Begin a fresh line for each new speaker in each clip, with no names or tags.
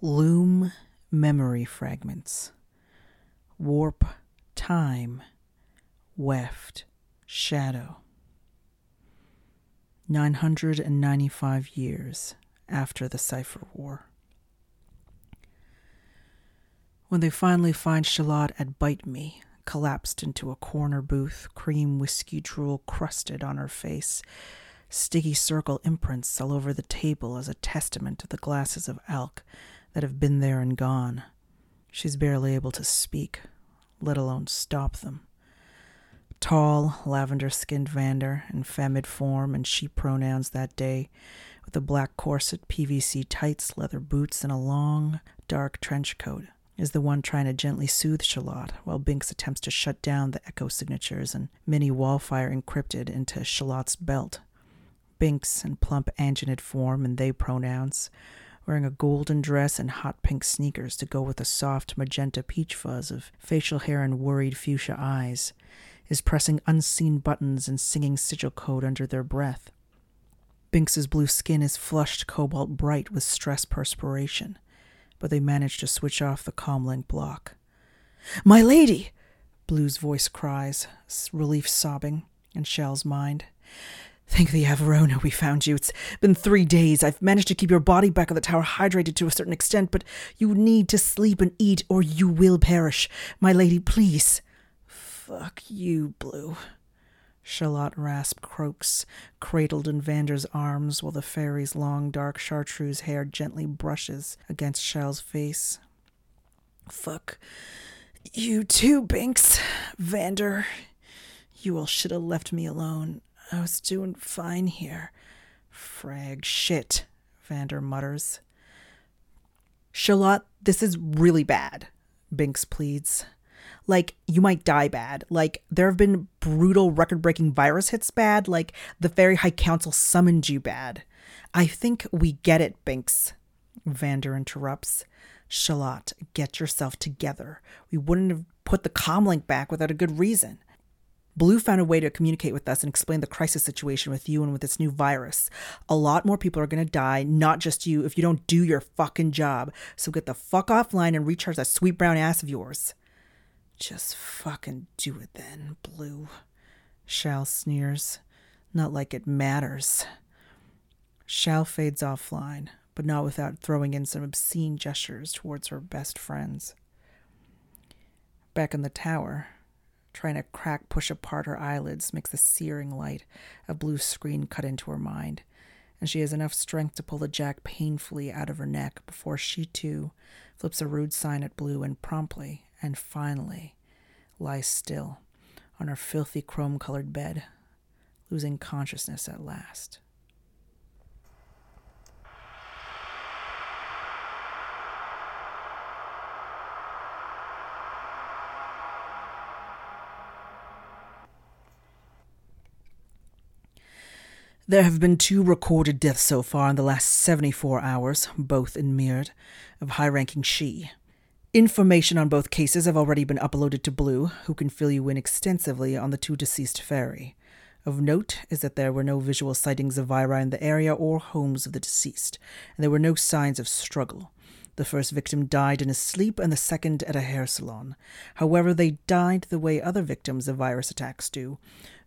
Loom memory fragments. Warp time. Weft shadow. 995 years after the Cipher War. When they finally find Shalott at Bite Me, collapsed into a corner booth, cream whiskey drool crusted on her face, sticky circle imprints all over the table as a testament to the glasses of Alk that have been there and gone. She's barely able to speak, let alone stop them. Tall, lavender skinned Vander, in femid form and she pronouns that day, with a black corset, PVC tights, leather boots, and a long, dark trench coat, is the one trying to gently soothe Shalott while Binks attempts to shut down the echo signatures and mini wallfire encrypted into Shalott's belt. Binks, in plump anginid form and they pronouns, wearing a golden dress and hot pink sneakers to go with a soft magenta peach fuzz of facial hair and worried fuchsia eyes, is pressing unseen buttons and singing sigil code under their breath. Binks's blue skin is flushed cobalt bright with stress perspiration, but they manage to switch off the comlink block. My lady! Blue's voice cries, relief sobbing, in Shell's mind. Thank the Averona we found you. It's been three days. I've managed to keep your body back on the tower hydrated to a certain extent, but you need to sleep and eat or you will perish. My lady, please. Fuck you, Blue. Shalott Rasp croaks, cradled in Vander's arms while the fairy's long dark chartreuse hair gently brushes against Shell's face. Fuck you too, Binks. Vander, you all should have left me alone. I was doing fine here. Frag shit, Vander mutters. Shalott, this is really bad, Binks pleads like you might die bad. Like there have been brutal record breaking virus hits bad. Like the Fairy High Council summoned you bad. I think we get it, Binks. Vander interrupts. Shalott, get yourself together. We wouldn't have put the comlink back without a good reason. Blue found a way to communicate with us and explain the crisis situation with you and with this new virus. A lot more people are going to die, not just you, if you don't do your fucking job. So get the fuck offline and recharge that sweet brown ass of yours. Just fucking do it then, Blue. Shal sneers. Not like it matters. Shal fades offline, but not without throwing in some obscene gestures towards her best friends. Back in the tower, trying to crack push apart her eyelids makes the searing light of blue screen cut into her mind, and she has enough strength to pull the jack painfully out of her neck before she too flips a rude sign at Blue and promptly, and finally lies still on her filthy chrome colored bed, losing consciousness at last. There have been two recorded deaths so far in the last 74 hours, both in Mird, of high ranking Shi. Information on both cases have already been uploaded to Blue, who can fill you in extensively on the two deceased fairy. Of note is that there were no visual sightings of Vira in the area or homes of the deceased, and there were no signs of struggle. The first victim died in his sleep, and the second at a hair salon. However, they died the way other victims of virus attacks do,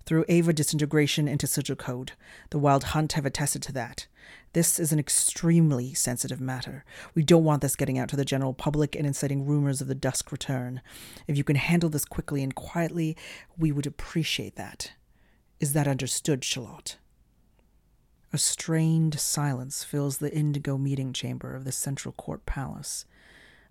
through Ava disintegration into sigil code. The Wild Hunt have attested to that. This is an extremely sensitive matter. We don't want this getting out to the general public and inciting rumors of the Dusk return. If you can handle this quickly and quietly, we would appreciate that. Is that understood, Shalott? A strained silence fills the indigo meeting chamber of the Central Court Palace,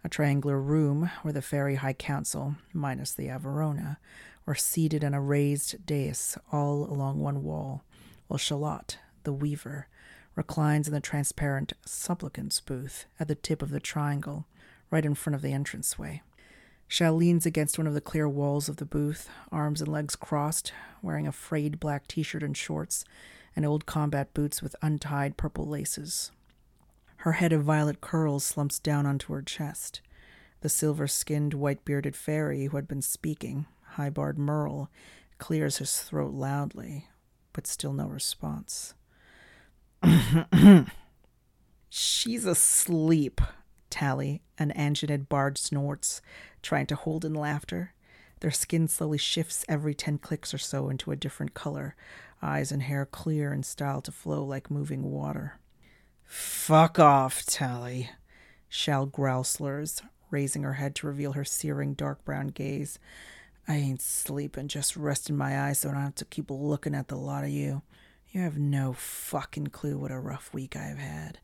a triangular room where the Fairy High Council, minus the Averona, were seated on a raised dais all along one wall, while Shalott, the weaver, reclines in the transparent supplicant's booth at the tip of the triangle, right in front of the entranceway. Shal leans against one of the clear walls of the booth, arms and legs crossed, wearing a frayed black t shirt and shorts, and old combat boots with untied purple laces. Her head of violet curls slumps down onto her chest. The silver skinned, white bearded fairy who had been speaking, High Bard Merle, clears his throat loudly, but still no response. She's asleep, Tally, an Angenid bard snorts, trying to hold in laughter. Their skin slowly shifts every ten clicks or so into a different color, eyes and hair clear and style to flow like moving water. Fuck off, Tally, Shal growl slurs, raising her head to reveal her searing dark brown gaze. I ain't sleeping, just resting my eyes so I don't have to keep looking at the lot of you. You have no fucking clue what a rough week I've had.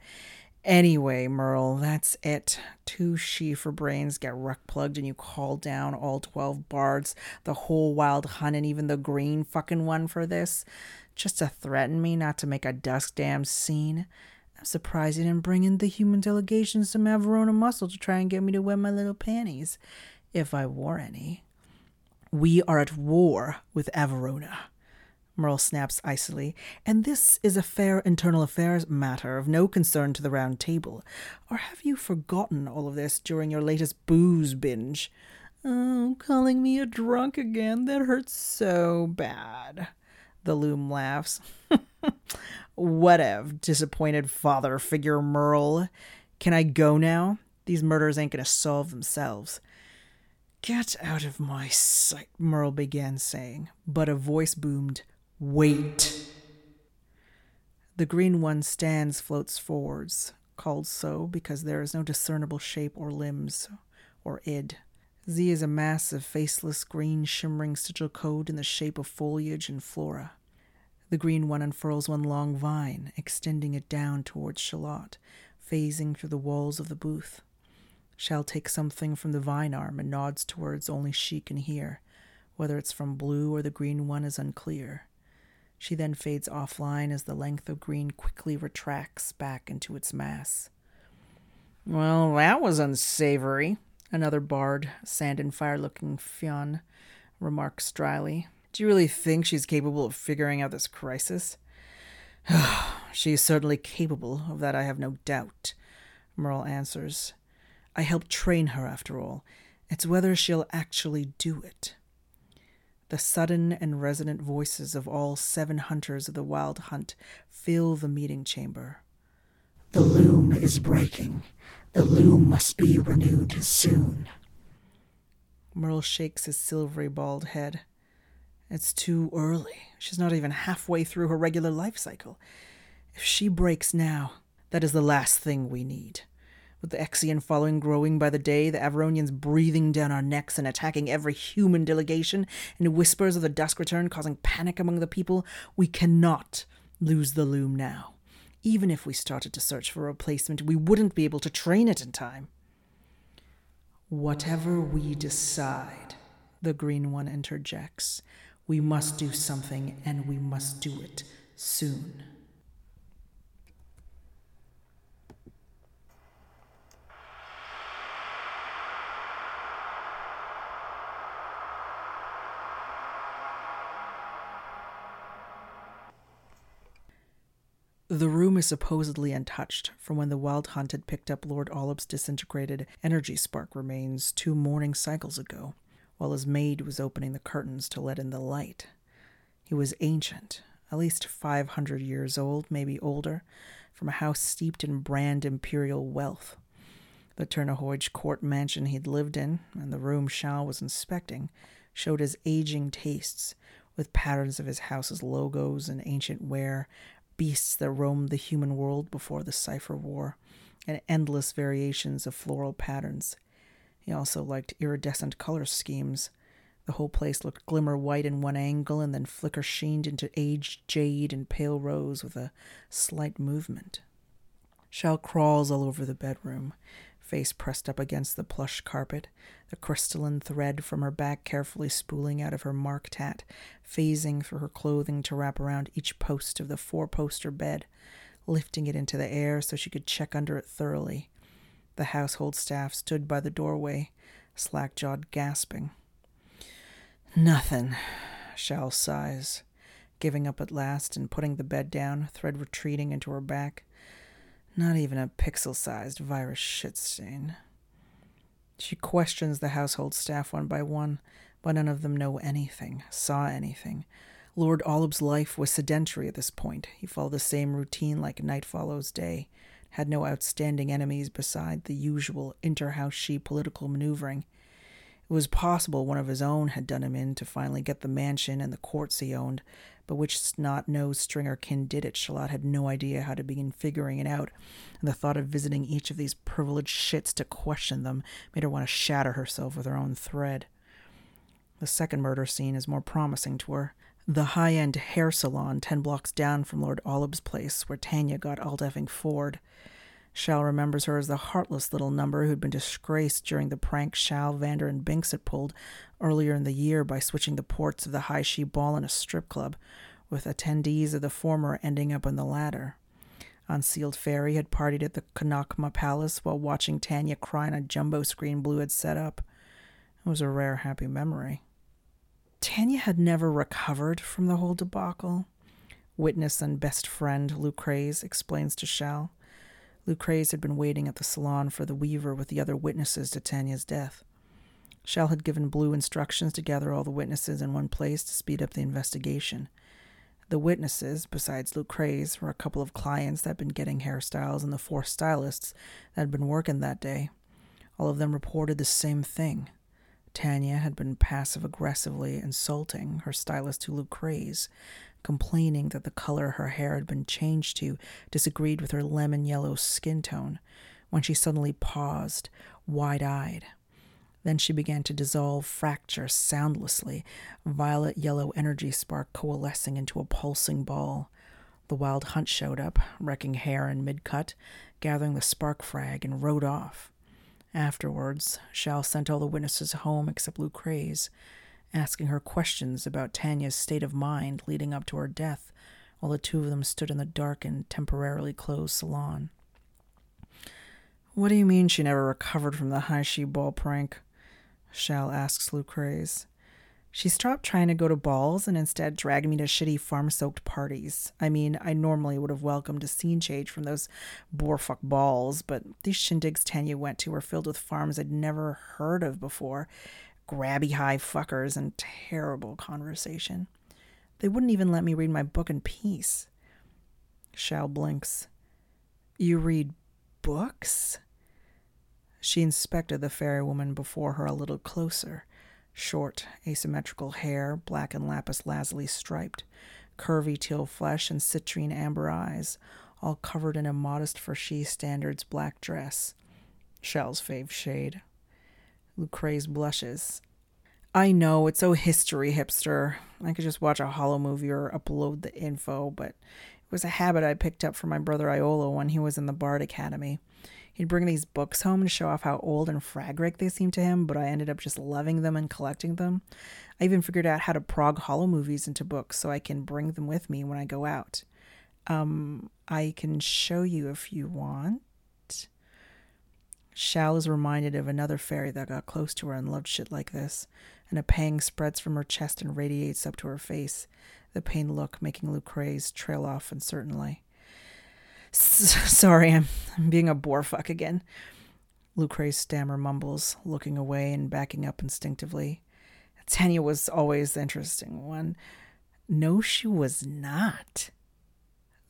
Anyway, Merle, that's it. Two for brains get ruck plugged and you call down all 12 bards, the whole wild hunt, and even the green fucking one for this. Just to threaten me not to make a dusk damn scene. I'm surprised you didn't bring in the human delegations to Averona Muscle to try and get me to wear my little panties, if I wore any. We are at war with Averona. Merle snaps icily, and this is a fair internal affairs matter of no concern to the round table. Or have you forgotten all of this during your latest booze binge? Oh, calling me a drunk again, that hurts so bad. The loom laughs. Whatever, disappointed father figure Merle. Can I go now? These murders ain't gonna solve themselves. Get out of my sight, Merle began saying, but a voice boomed. Wait. The green one stands, floats forwards, called so because there is no discernible shape or limbs, or id. Z is a mass of faceless green shimmering sigil code in the shape of foliage and flora. The green one unfurls one long vine, extending it down towards Shalott, phasing through the walls of the booth. Shal takes something from the vine arm and nods towards only she can hear. Whether it's from blue or the green one is unclear. She then fades offline as the length of green quickly retracts back into its mass. Well, that was unsavory, another bard, sand and fire looking Fionn, remarks dryly. Do you really think she's capable of figuring out this crisis? she is certainly capable of that, I have no doubt, Merle answers. I helped train her, after all. It's whether she'll actually do it. The sudden and resonant voices of all seven hunters of the wild hunt fill the meeting chamber.
The loom is breaking. The loom must be renewed soon.
Merle shakes his silvery bald head. It's too early. She's not even halfway through her regular life cycle. If she breaks now, that is the last thing we need with the Exian following growing by the day, the Averonians breathing down our necks and attacking every human delegation, and whispers of the dusk return causing panic among the people, we cannot lose the loom now. Even if we started to search for a replacement, we wouldn't be able to train it in time. Whatever we decide, the Green One interjects, we must do something, and we must do it soon. The room is supposedly untouched from when the Wild Hunt had picked up Lord Olip's disintegrated energy spark remains two morning cycles ago, while his maid was opening the curtains to let in the light. He was ancient, at least five hundred years old, maybe older, from a house steeped in brand imperial wealth. The Turnahoyge court mansion he'd lived in, and the room Shal was inspecting, showed his aging tastes, with patterns of his house's logos and ancient ware beasts that roamed the human world before the Cipher War, and endless variations of floral patterns. He also liked iridescent color schemes. The whole place looked glimmer white in one angle and then flicker sheened into aged jade and pale rose with a slight movement. Shell crawls all over the bedroom, face pressed up against the plush carpet, the crystalline thread from her back carefully spooling out of her marked hat, phasing through her clothing to wrap around each post of the four poster bed, lifting it into the air so she could check under it thoroughly. The household staff stood by the doorway, slack jawed, gasping. Nothing, Shal sighs, giving up at last and putting the bed down, thread retreating into her back. Not even a pixel sized virus shit stain. She questions the household staff one by one, but none of them know anything, saw anything. Lord Olip's life was sedentary at this point. He followed the same routine like night follows day, had no outstanding enemies beside the usual interhouse she political maneuvering. It was possible one of his own had done him in to finally get the mansion and the courts he owned, but which snot nosed stringer kin did it, Shalott had no idea how to begin figuring it out, and the thought of visiting each of these privileged shits to question them made her want to shatter herself with her own thread. The second murder scene is more promising to her. The high end hair salon ten blocks down from Lord Olip's place, where Tanya got effing Ford. Shal remembers her as the heartless little number who'd been disgraced during the prank Shal, Vander, and Binks had pulled earlier in the year by switching the ports of the high she ball in a strip club, with attendees of the former ending up in the latter. Unsealed Fairy had partied at the Kanakma Palace while watching Tanya cry on a jumbo screen Blue had set up. It was a rare happy memory. Tanya had never recovered from the whole debacle. Witness and best friend Lucrez explains to Shal. Lucrez had been waiting at the salon for the weaver with the other witnesses to Tanya's death. Shal had given Blue instructions to gather all the witnesses in one place to speed up the investigation. The witnesses, besides Lucrez, were a couple of clients that had been getting hairstyles and the four stylists that had been working that day. All of them reported the same thing. Tanya had been passive aggressively insulting her stylist to Lucrez, complaining that the color her hair had been changed to disagreed with her lemon yellow skin tone, when she suddenly paused, wide eyed. Then she began to dissolve, fracture soundlessly, violet yellow energy spark coalescing into a pulsing ball. The wild hunt showed up, wrecking hair in mid cut, gathering the spark frag, and rode off. Afterwards, Shal sent all the witnesses home except Lucrez, asking her questions about Tanya's state of mind leading up to her death, while the two of them stood in the dark and temporarily closed salon. What do you mean she never recovered from the high she ball prank? Shal asks Lucrez. She stopped trying to go to balls and instead dragged me to shitty farm soaked parties. I mean, I normally would have welcomed a scene change from those borefuck balls, but these shindigs Tanya went to were filled with farms I'd never heard of before, grabby high fuckers, and terrible conversation. They wouldn't even let me read my book in peace. Shal blinks. You read books? She inspected the fairy woman before her a little closer. Short, asymmetrical hair, black and lapis lazuli striped, curvy teal flesh, and citrine amber eyes, all covered in a modest for she standards black dress. Shell's fave shade. Lucrez blushes. I know, it's so history hipster. I could just watch a hollow movie or upload the info, but it was a habit I picked up from my brother Iolo when he was in the Bard Academy. He'd bring these books home to show off how old and fragric they seemed to him, but I ended up just loving them and collecting them. I even figured out how to prog hollow movies into books so I can bring them with me when I go out. Um, I can show you if you want. Shal is reminded of another fairy that got close to her and loved shit like this, and a pang spreads from her chest and radiates up to her face, the pain look making Lucrez trail off uncertainly. Sorry, I'm, I'm being a borefuck again. Lucrez stammer mumbles, looking away and backing up instinctively. Tanya was always the interesting one. No, she was not.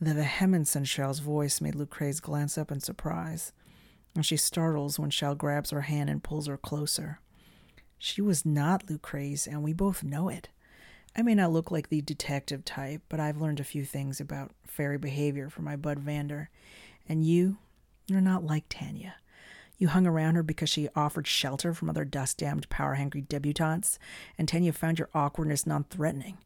The vehemence in Shal's voice made Lucrez glance up in surprise and she startles when Shal grabs her hand and pulls her closer. She was not Lucrez, and we both know it. I may not look like the detective type, but I've learned a few things about fairy behavior from my bud Vander. And you, you're not like Tanya. You hung around her because she offered shelter from other dust damned, power hungry debutantes, and Tanya found your awkwardness non threatening.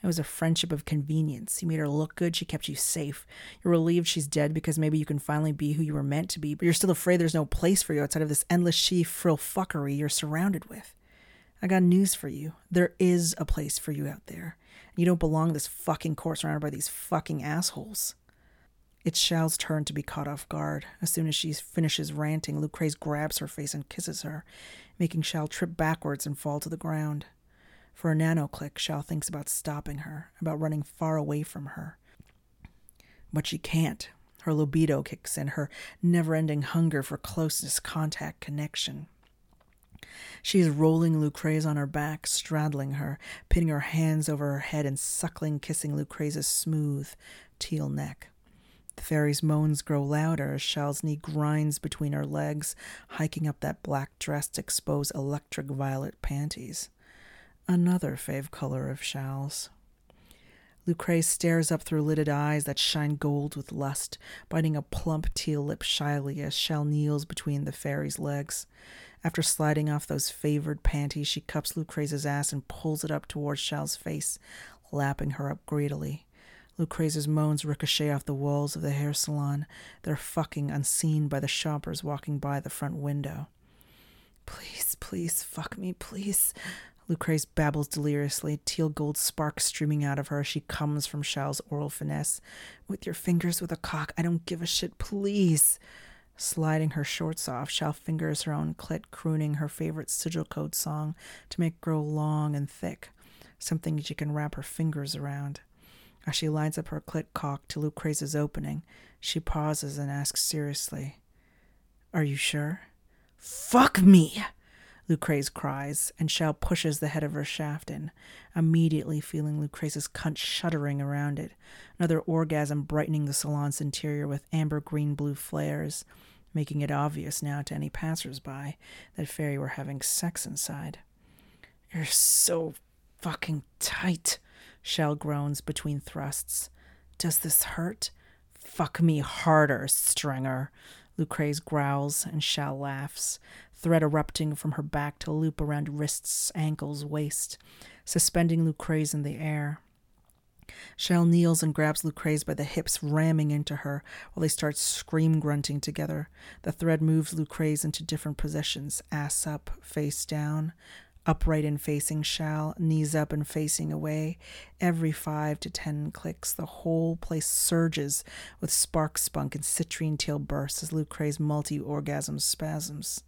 It was a friendship of convenience. You made her look good, she kept you safe. You're relieved she's dead because maybe you can finally be who you were meant to be, but you're still afraid there's no place for you outside of this endless she frill fuckery you're surrounded with. I got news for you. There is a place for you out there. You don't belong this fucking court surrounded by these fucking assholes. It's Shal's turn to be caught off guard. As soon as she finishes ranting, Lucrez grabs her face and kisses her, making Shal trip backwards and fall to the ground. For a nano click, Shal thinks about stopping her, about running far away from her. But she can't. Her libido kicks in, her never ending hunger for closeness, contact, connection. She is rolling Lucrez on her back, straddling her, pinning her hands over her head and suckling, kissing Lucrez's smooth, teal neck. The fairy's moans grow louder as Shal's knee grinds between her legs, hiking up that black dress to expose electric violet panties. Another fave color of Shal's. Lucrece stares up through lidded eyes that shine gold with lust, biting a plump teal lip shyly as Shal kneels between the fairy's legs. After sliding off those favored panties, she cups Lucrezia's ass and pulls it up towards Shal's face, lapping her up greedily. Lucrezia's moans ricochet off the walls of the hair salon. They're fucking unseen by the shoppers walking by the front window. Please, please, fuck me, please. Lucrece babbles deliriously, teal gold sparks streaming out of her as she comes from Shal's oral finesse. With your fingers with a cock, I don't give a shit, please. Sliding her shorts off, Shal fingers her own clit, crooning her favorite sigil code song to make grow long and thick, something she can wrap her fingers around. As she lines up her clit cock to Lucrezia's opening, she pauses and asks seriously, Are you sure? Fuck me! Lucrece cries, and Shell pushes the head of her shaft in, immediately feeling Lucreze's cunt shuddering around it, another orgasm brightening the salon's interior with amber green blue flares, making it obvious now to any passers-by that Fairy were having sex inside. You're so fucking tight, Shell groans between thrusts. Does this hurt? Fuck me harder, Stringer. Lucrece growls and Shell laughs, thread erupting from her back to loop around wrists, ankles, waist, suspending Lucrece in the air. Shell kneels and grabs Lucrece by the hips, ramming into her while they start scream grunting together. The thread moves Lucrece into different positions ass up, face down, upright and facing Shell, knees up and facing away. Every five to ten clicks, the whole place surges with spark spunk and citrine tail bursts as Lucrece multi orgasm spasms.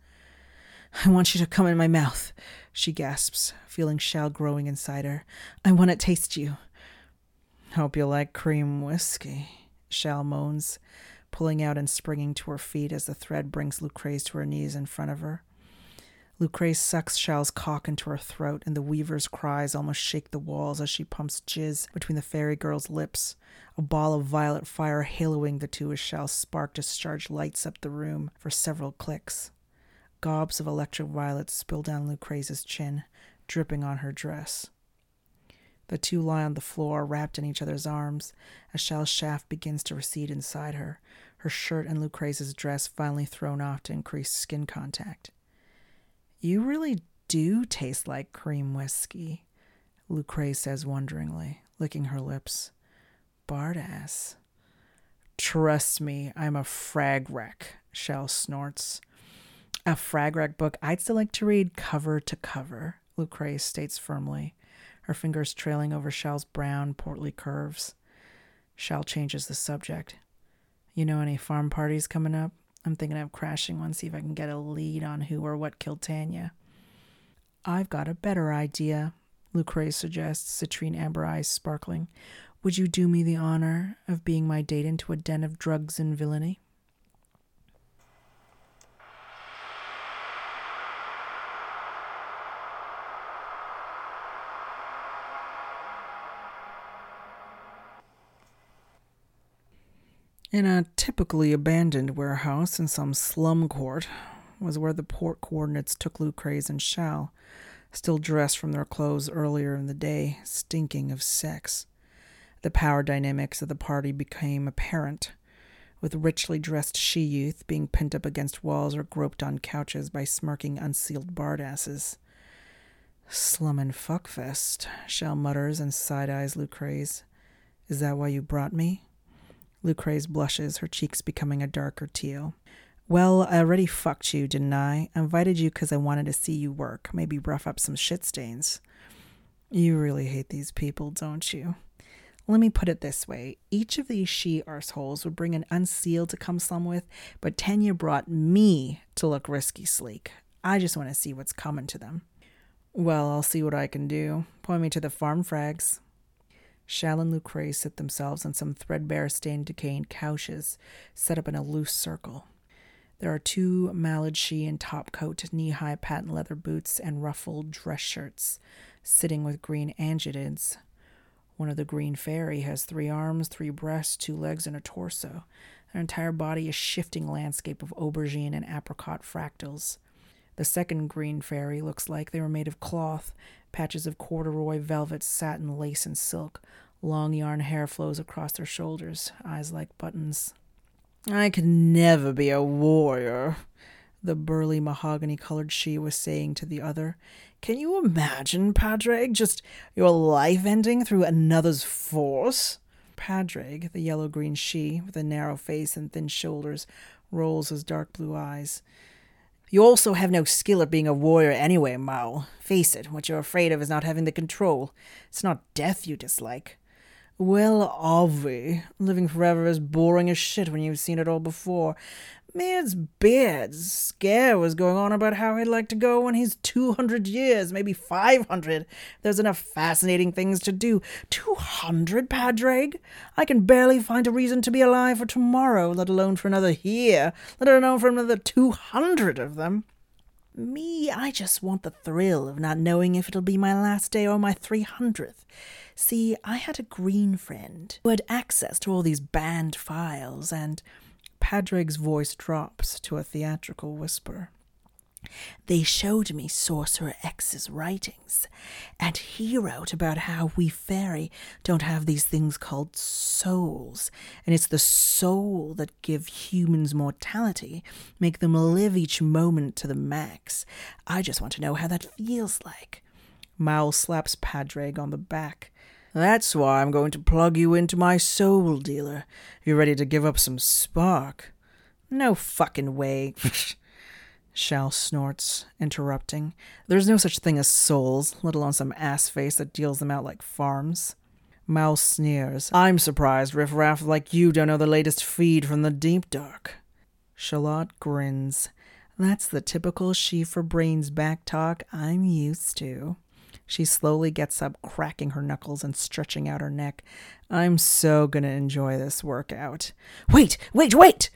I want you to come in my mouth, she gasps, feeling Shal growing inside her. I want to taste you. Hope you like cream whiskey, Shal moans, pulling out and springing to her feet as the thread brings Lucrece to her knees in front of her. Lucrece sucks Shal's cock into her throat, and the weaver's cries almost shake the walls as she pumps jizz between the fairy girl's lips. A ball of violet fire haloing the two as Shal's spark discharge lights up the room for several clicks. Gobs of electric violet spill down Lucrezia's chin, dripping on her dress. The two lie on the floor, wrapped in each other's arms, as Shal's shaft begins to recede inside her, her shirt and Lucrezia's dress finally thrown off to increase skin contact. You really do taste like cream whiskey, Lucrezia says wonderingly, licking her lips. Bardass. Trust me, I'm a frag wreck, Shell snorts. A frag wreck book I'd still like to read cover to cover, Lucrece states firmly her fingers trailing over Shell's brown, portly curves. Shell changes the subject. You know any farm parties coming up? I'm thinking of crashing one, see if I can get a lead on who or what killed Tanya. I've got a better idea, Lucrece suggests, citrine amber eyes sparkling. Would you do me the honor of being my date into a den of drugs and villainy? In a typically abandoned warehouse in some slum court was where the port coordinates took Lucrez and Shal, still dressed from their clothes earlier in the day, stinking of sex. The power dynamics of the party became apparent, with richly dressed she youth being pinned up against walls or groped on couches by smirking unsealed bardasses. Slum and fuckfest, Shal mutters and side eyes Lucrez. Is that why you brought me? Lucrece blushes, her cheeks becoming a darker teal. Well, I already fucked you, didn't I? I invited you because I wanted to see you work, maybe rough up some shit stains. You really hate these people, don't you? Let me put it this way. Each of these she arseholes would bring an unsealed to come slum with, but Tanya brought me to look risky sleek. I just want to see what's coming to them. Well, I'll see what I can do. Point me to the farm frags. Shal and Lucrece sit themselves on some threadbare, stained, decaying couches set up in a loose circle. There are two mallard she and topcoat, knee high patent leather boots, and ruffled dress shirts, sitting with green angelids. One of the green fairy has three arms, three breasts, two legs, and a torso. Her entire body is shifting landscape of aubergine and apricot fractals. The second green fairy looks like they were made of cloth, patches of corduroy, velvet, satin, lace, and silk. Long yarn hair flows across their shoulders, eyes like buttons. I could never be a warrior, the burly mahogany colored she was saying to the other. Can you imagine, Padraig, just your life ending through another's force? Padraig, the yellow green she, with a narrow face and thin shoulders, rolls his dark blue eyes. You also have no skill at being a warrior anyway, Mao. Face it, what you're afraid of is not having the control. It's not death you dislike. Well, Avi, living forever is boring as shit when you've seen it all before. Man's beard scare was going on about how he'd like to go when he's 200 years, maybe 500. There's enough fascinating things to do. 200, Padraig? I can barely find a reason to be alive for tomorrow, let alone for another year, let alone for another 200 of them. Me, I just want the thrill of not knowing if it'll be my last day or my 300th. See, I had a green friend who had access to all these banned files, and Padraig's voice drops to a theatrical whisper. They showed me Sorcerer X's writings, and he wrote about how we fairy don't have these things called souls, and it's the soul that give humans mortality, make them live each moment to the max. I just want to know how that feels like. Mal slaps Padraig on the back. That's why I'm going to plug you into my soul dealer. You ready to give up some spark? No fucking way. Shal snorts, interrupting. There's no such thing as souls, let alone some ass face that deals them out like farms. Mouse sneers. I'm surprised riffraff like you don't know the latest feed from the deep dark. Shalott grins. That's the typical she for brains back talk I'm used to. She slowly gets up, cracking her knuckles and stretching out her neck. I'm so gonna enjoy this workout. Wait, wait, wait!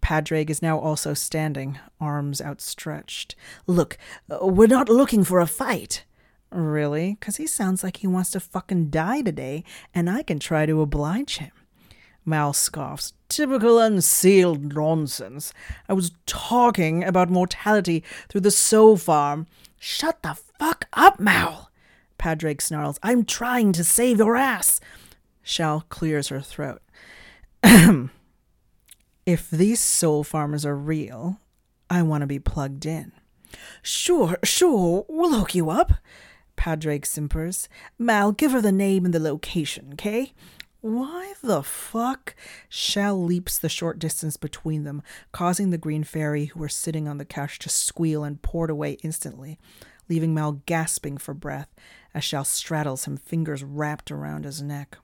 Padraig is now also standing, arms outstretched. Look, uh, we're not looking for a fight. Really? Because he sounds like he wants to fucking die today, and I can try to oblige him. Mal scoffs. Typical unsealed nonsense. I was talking about mortality through the soul farm. Shut the fuck up, Mal! Padraig snarls. I'm trying to save your ass. Shal clears her throat. if these soul farmers are real, I want to be plugged in. Sure, sure, we'll hook you up. Padraig simpers. Mal, give her the name and the location, okay? Why the fuck? Shell leaps the short distance between them, causing the green fairy who were sitting on the couch to squeal and port away instantly, leaving Mal gasping for breath as Shal straddles him, fingers wrapped around his neck.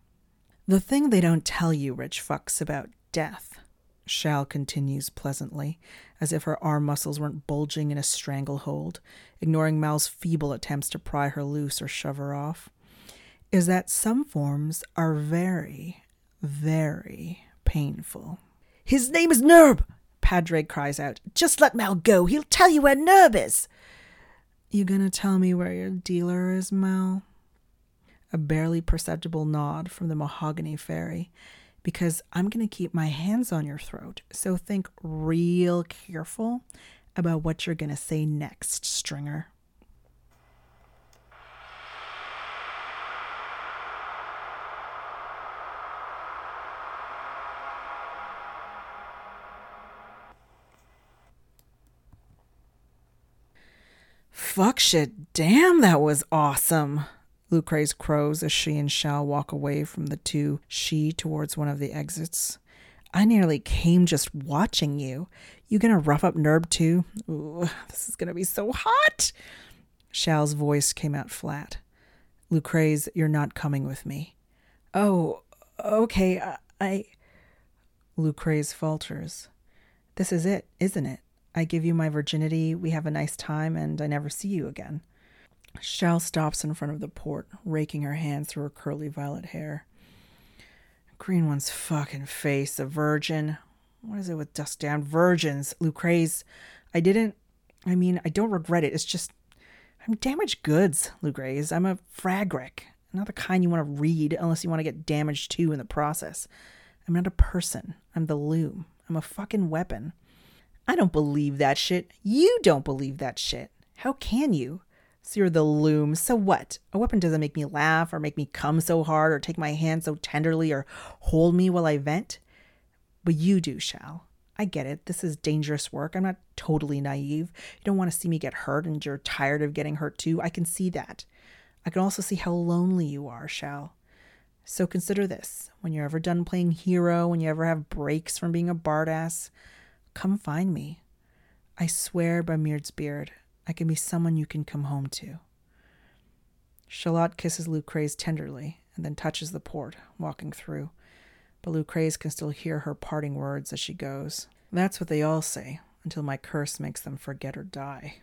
The thing they don't tell you, rich fucks, about death, Shal continues pleasantly, as if her arm muscles weren't bulging in a stranglehold, ignoring Mal's feeble attempts to pry her loose or shove her off, is that some forms are very, very painful. His name is Nerb! Padraig cries out. Just let Mal go. He'll tell you where Nerb is. You gonna tell me where your dealer is, Mal? A barely perceptible nod from the mahogany fairy, because I'm gonna keep my hands on your throat, so think real careful about what you're gonna say next, Stringer. Fuck shit. Damn, that was awesome. Lucrez crows as she and Shal walk away from the two she towards one of the exits. I nearly came just watching you. You gonna rough up Nerb too? Ooh, this is gonna be so hot. Shal's voice came out flat. Lucrez, you're not coming with me. Oh, okay, I. I... Lucrez falters. This is it, isn't it? I give you my virginity, we have a nice time, and I never see you again. Shell stops in front of the port, raking her hands through her curly violet hair. Green one's fucking face, a virgin. What is it with dust down virgins? Lucrez, I didn't. I mean, I don't regret it. It's just. I'm damaged goods, Lucrez. I'm a frag wreck. Not the kind you want to read unless you want to get damaged too in the process. I'm not a person. I'm the loom. I'm a fucking weapon. I don't believe that shit. You don't believe that shit. How can you? So you're the loom. So what? A weapon doesn't make me laugh or make me come so hard or take my hand so tenderly or hold me while I vent. But you do, Shal. I get it. This is dangerous work. I'm not totally naive. You don't want to see me get hurt and you're tired of getting hurt too. I can see that. I can also see how lonely you are, Shal. So consider this. When you're ever done playing hero, when you ever have breaks from being a bardass, come find me. I swear by Mird's beard, I can be someone you can come home to. Shalott kisses Lucrez tenderly and then touches the port, walking through. But Lucrez can still hear her parting words as she goes. That's what they all say, until my curse makes them forget or die.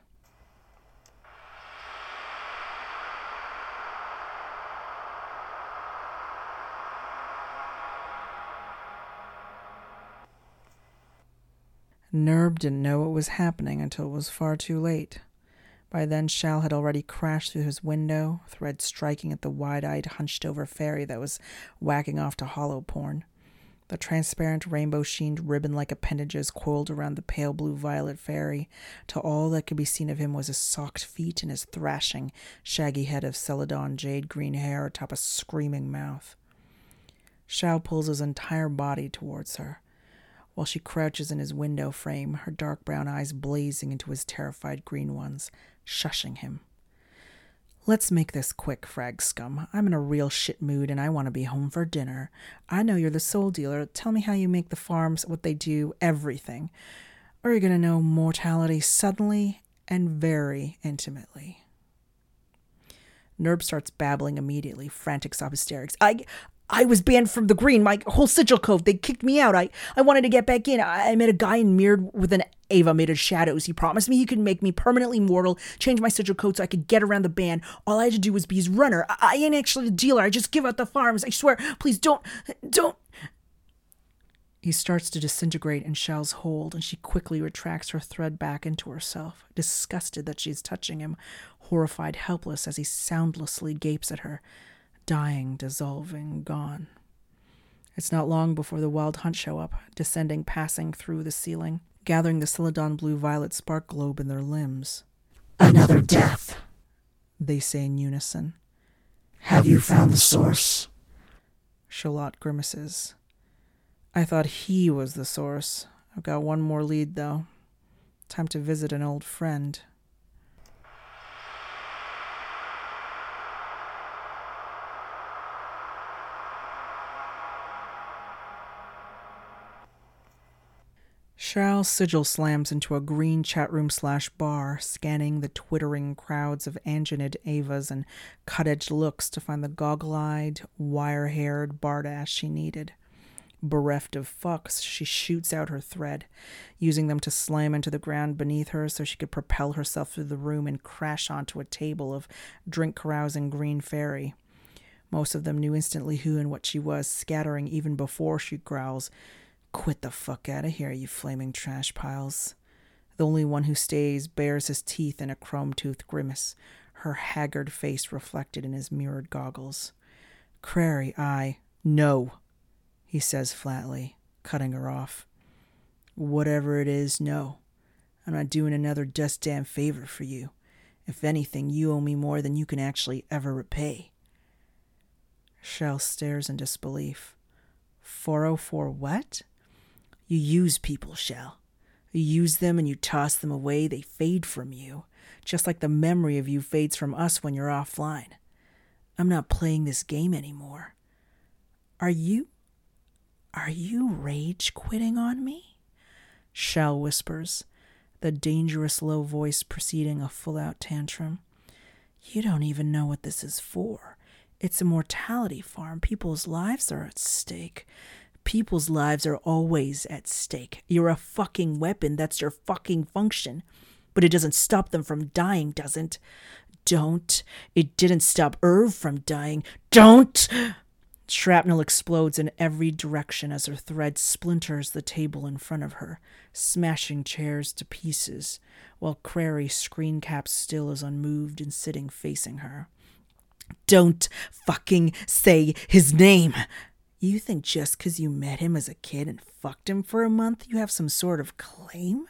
Nurb didn't know what was happening until it was far too late. By then, Shal had already crashed through his window, thread striking at the wide eyed, hunched over fairy that was whacking off to hollow porn. The transparent, rainbow sheened ribbon like appendages coiled around the pale blue violet fairy, till all that could be seen of him was his socked feet and his thrashing, shaggy head of celadon jade green hair atop a screaming mouth. Shal pulls his entire body towards her, while she crouches in his window frame, her dark brown eyes blazing into his terrified green ones shushing him. Let's make this quick, frag scum. I'm in a real shit mood and I want to be home for dinner. I know you're the soul dealer. Tell me how you make the farms, what they do, everything. Or you're going to know mortality suddenly and very intimately. Nurb starts babbling immediately, frantic sob hysterics. I, I was banned from the green. My whole sigil code. They kicked me out. I, I wanted to get back in. I, I met a guy in Mird with an Ava made of shadows. He promised me he could make me permanently mortal, change my sigil code so I could get around the ban. All I had to do was be his runner. I, I ain't actually a dealer. I just give out the farms. I swear. Please don't, don't. He starts to disintegrate in Shell's hold, and she quickly retracts her thread back into herself, disgusted that she's touching him, horrified, helpless as he soundlessly gapes at her dying, dissolving, gone. It's not long before the wild hunt show up, descending, passing through the ceiling, gathering the celadon blue violet spark globe in their limbs.
Another death,
they say in unison.
Have you found the source?
Shalott grimaces. I thought he was the source. I've got one more lead, though. Time to visit an old friend. Shal's sigil slams into a green chatroom slash bar, scanning the twittering crowds of anginid Avas and cut edged looks to find the goggle eyed, wire haired bardass she needed. Bereft of fucks, she shoots out her thread, using them to slam into the ground beneath her so she could propel herself through the room and crash onto a table of drink carousing green fairy. Most of them knew instantly who and what she was, scattering even before she growls. Quit the fuck out of here, you flaming trash piles. The only one who stays bares his teeth in a chrome toothed grimace, her haggard face reflected in his mirrored goggles. Crary, I. No, he says flatly, cutting her off. Whatever it is, no. I'm not doing another dust damn favor for you. If anything, you owe me more than you can actually ever repay. Shell stares in disbelief. 404 what? You use people, Shell. You use them and you toss them away, they fade from you, just like the memory of you fades from us when you're offline. I'm not playing this game anymore. Are you? Are you rage quitting on me? Shell whispers, the dangerous low voice preceding a full out tantrum. You don't even know what this is for. It's a mortality farm. People's lives are at stake people's lives are always at stake. You're a fucking weapon. That's your fucking function. But it doesn't stop them from dying, doesn't? Don't. It didn't stop Irv from dying. Don't! Shrapnel explodes in every direction as her thread splinters the table in front of her, smashing chairs to pieces, while Crary screen caps still as unmoved and sitting facing her. Don't fucking say his name. You think just 'cause you met him as a kid and fucked him for a month, you have some sort of claim?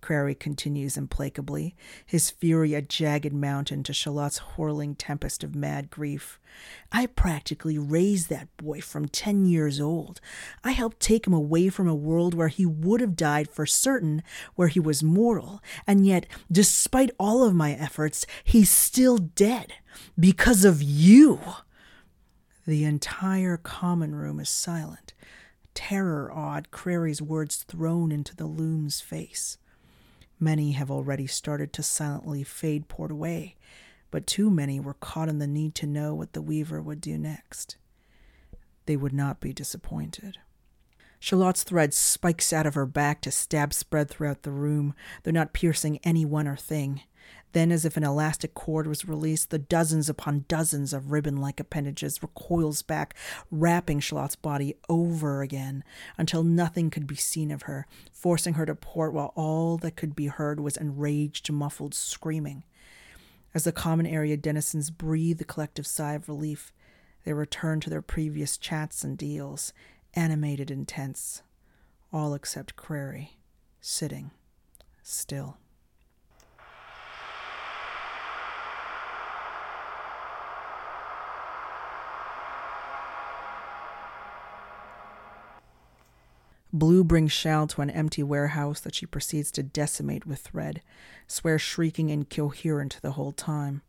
Crary continues implacably, his fury a jagged mountain to Shalotte's whirling tempest of mad grief. I practically raised that boy from ten years old. I helped take him away from a world where he would have died for certain, where he was mortal, and yet, despite all of my efforts, he's still dead. Because of you! The entire common room is silent, terror awed Crary's words thrown into the loom's face. Many have already started to silently fade port away, but too many were caught in the need to know what the weaver would do next. They would not be disappointed. Shalotte's thread spikes out of her back to stab spread throughout the room, though not piercing any one or thing. Then, as if an elastic cord was released, the dozens upon dozens of ribbon like appendages recoils back, wrapping Shalotte's body over again until nothing could be seen of her, forcing her to port while all that could be heard was enraged, muffled screaming. As the common area denizens breathe a collective sigh of relief, they return to their previous chats and deals, animated and tense, all except Crary, sitting still. Blue brings Shal to an empty warehouse that she proceeds to decimate with thread, swear shrieking incoherent the whole time.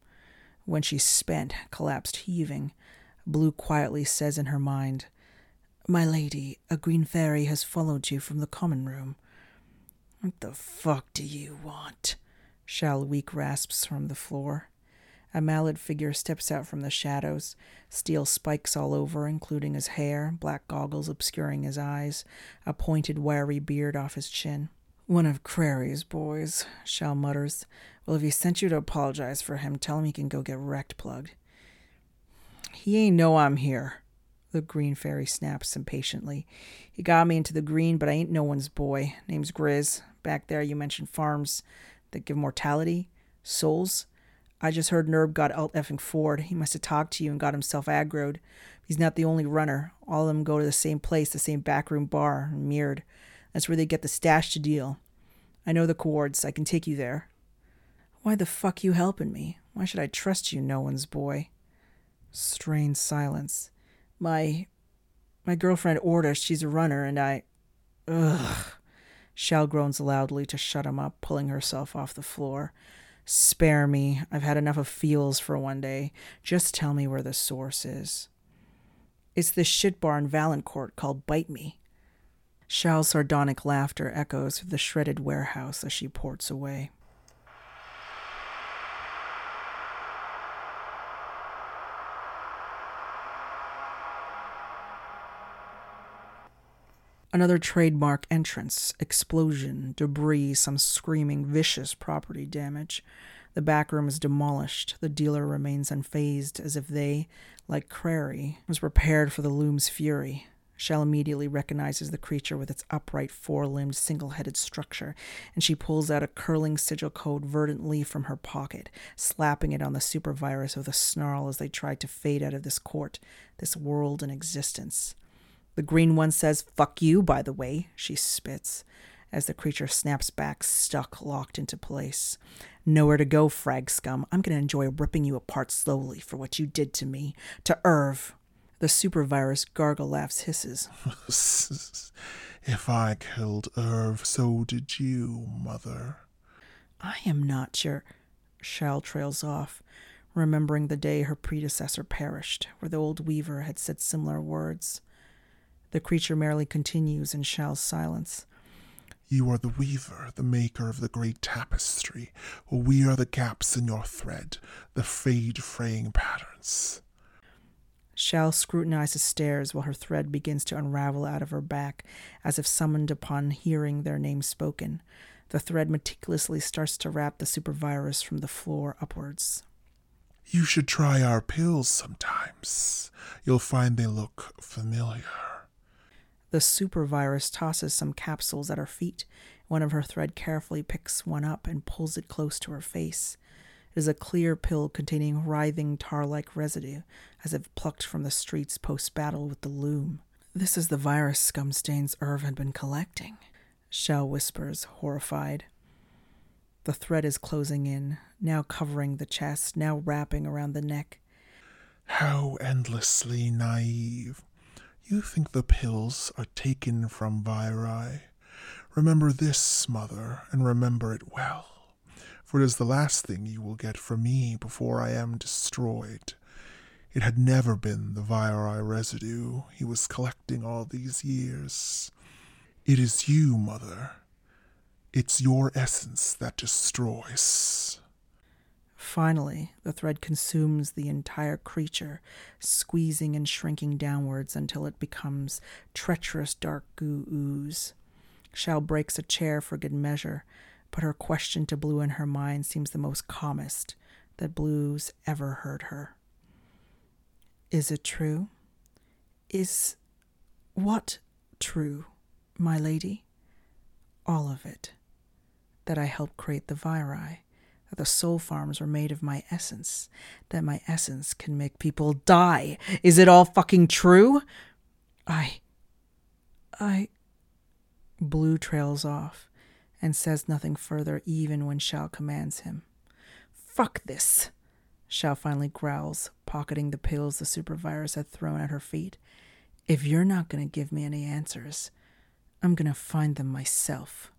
When she's spent, collapsed heaving, Blue quietly says in her mind, My lady, a green fairy has followed you from the common room. What the fuck do you want? Shal weak rasps from the floor. A mallard figure steps out from the shadows, steel spikes all over, including his hair, black goggles obscuring his eyes, a pointed, wiry beard off his chin. One of Crary's boys, Shell mutters. Well, if he sent you to apologize for him, tell him he can go get wrecked plugged. He ain't know I'm here, the green fairy snaps impatiently. He got me into the green, but I ain't no one's boy. Name's Grizz. Back there you mentioned farms that give mortality, souls. I just heard Nerb got alt effing Ford. He must have talked to you and got himself aggroed. He's not the only runner. All of them go to the same place, the same backroom bar, mirrored. That's where they get the stash to deal. I know the coords. I can take you there. Why the fuck you helping me? Why should I trust you, no one's boy? Strained silence. My my girlfriend Orda, she's a runner, and I Ugh. Shell groans loudly to shut him up, pulling herself off the floor. Spare me. I've had enough of feels for one day. Just tell me where the source is. It's this shit bar in Valancourt called Bite Me. Shal's sardonic laughter echoes through the shredded warehouse as she ports away. Another trademark entrance, explosion, debris, some screaming, vicious property damage. The back room is demolished. The dealer remains unfazed, as if they, like Crary, was prepared for the loom's fury. Shell immediately recognizes the creature with its upright, four limbed, single headed structure, and she pulls out a curling sigil code verdant leaf from her pocket, slapping it on the supervirus with a snarl as they try to fade out of this court, this world and existence. The green one says, Fuck you, by the way, she spits as the creature snaps back, stuck, locked into place. Nowhere to go, frag scum. I'm going to enjoy ripping you apart slowly for what you did to me, to Irv. The supervirus gargle laughs, hisses.
if I killed Irv, so did you, mother.
I am not your. Shal trails off, remembering the day her predecessor perished, where the old weaver had said similar words. The creature merely continues in Shal's silence.
You are the weaver, the maker of the great tapestry, we are the gaps in your thread, the fade fraying patterns.
Shal scrutinizes stairs while her thread begins to unravel out of her back, as if summoned upon hearing their name spoken. The thread meticulously starts to wrap the supervirus from the floor upwards.
You should try our pills sometimes. You'll find they look familiar.
The supervirus tosses some capsules at her feet. One of her thread carefully picks one up and pulls it close to her face. It is a clear pill containing writhing tar like residue, as if plucked from the streets post battle with the loom. This is the virus scumstains Irv had been collecting. Shell whispers, horrified. The thread is closing in, now covering the chest, now wrapping around the neck.
How endlessly naive. You think the pills are taken from viri. Remember this, mother, and remember it well, for it is the last thing you will get from me before I am destroyed. It had never been the viri residue he was collecting all these years. It is you, mother. It's your essence that destroys.
Finally, the thread consumes the entire creature, squeezing and shrinking downwards until it becomes treacherous dark goo ooze. Shell breaks a chair for good measure, but her question to Blue in her mind seems the most calmest that Blue's ever heard her. Is it true? Is what true, my lady? All of it. That I helped create the viri, that the soul farms were made of my essence, that my essence can make people die. Is it all fucking true? I. I. Blue trails off and says nothing further even when Shal commands him. Fuck this! Shal finally growls, pocketing the pills the supervirus had thrown at her feet. If you're not going to give me any answers, I'm going to find them myself.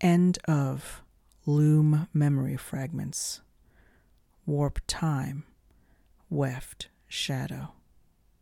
End of Loom Memory Fragments. Warp Time. Weft Shadow.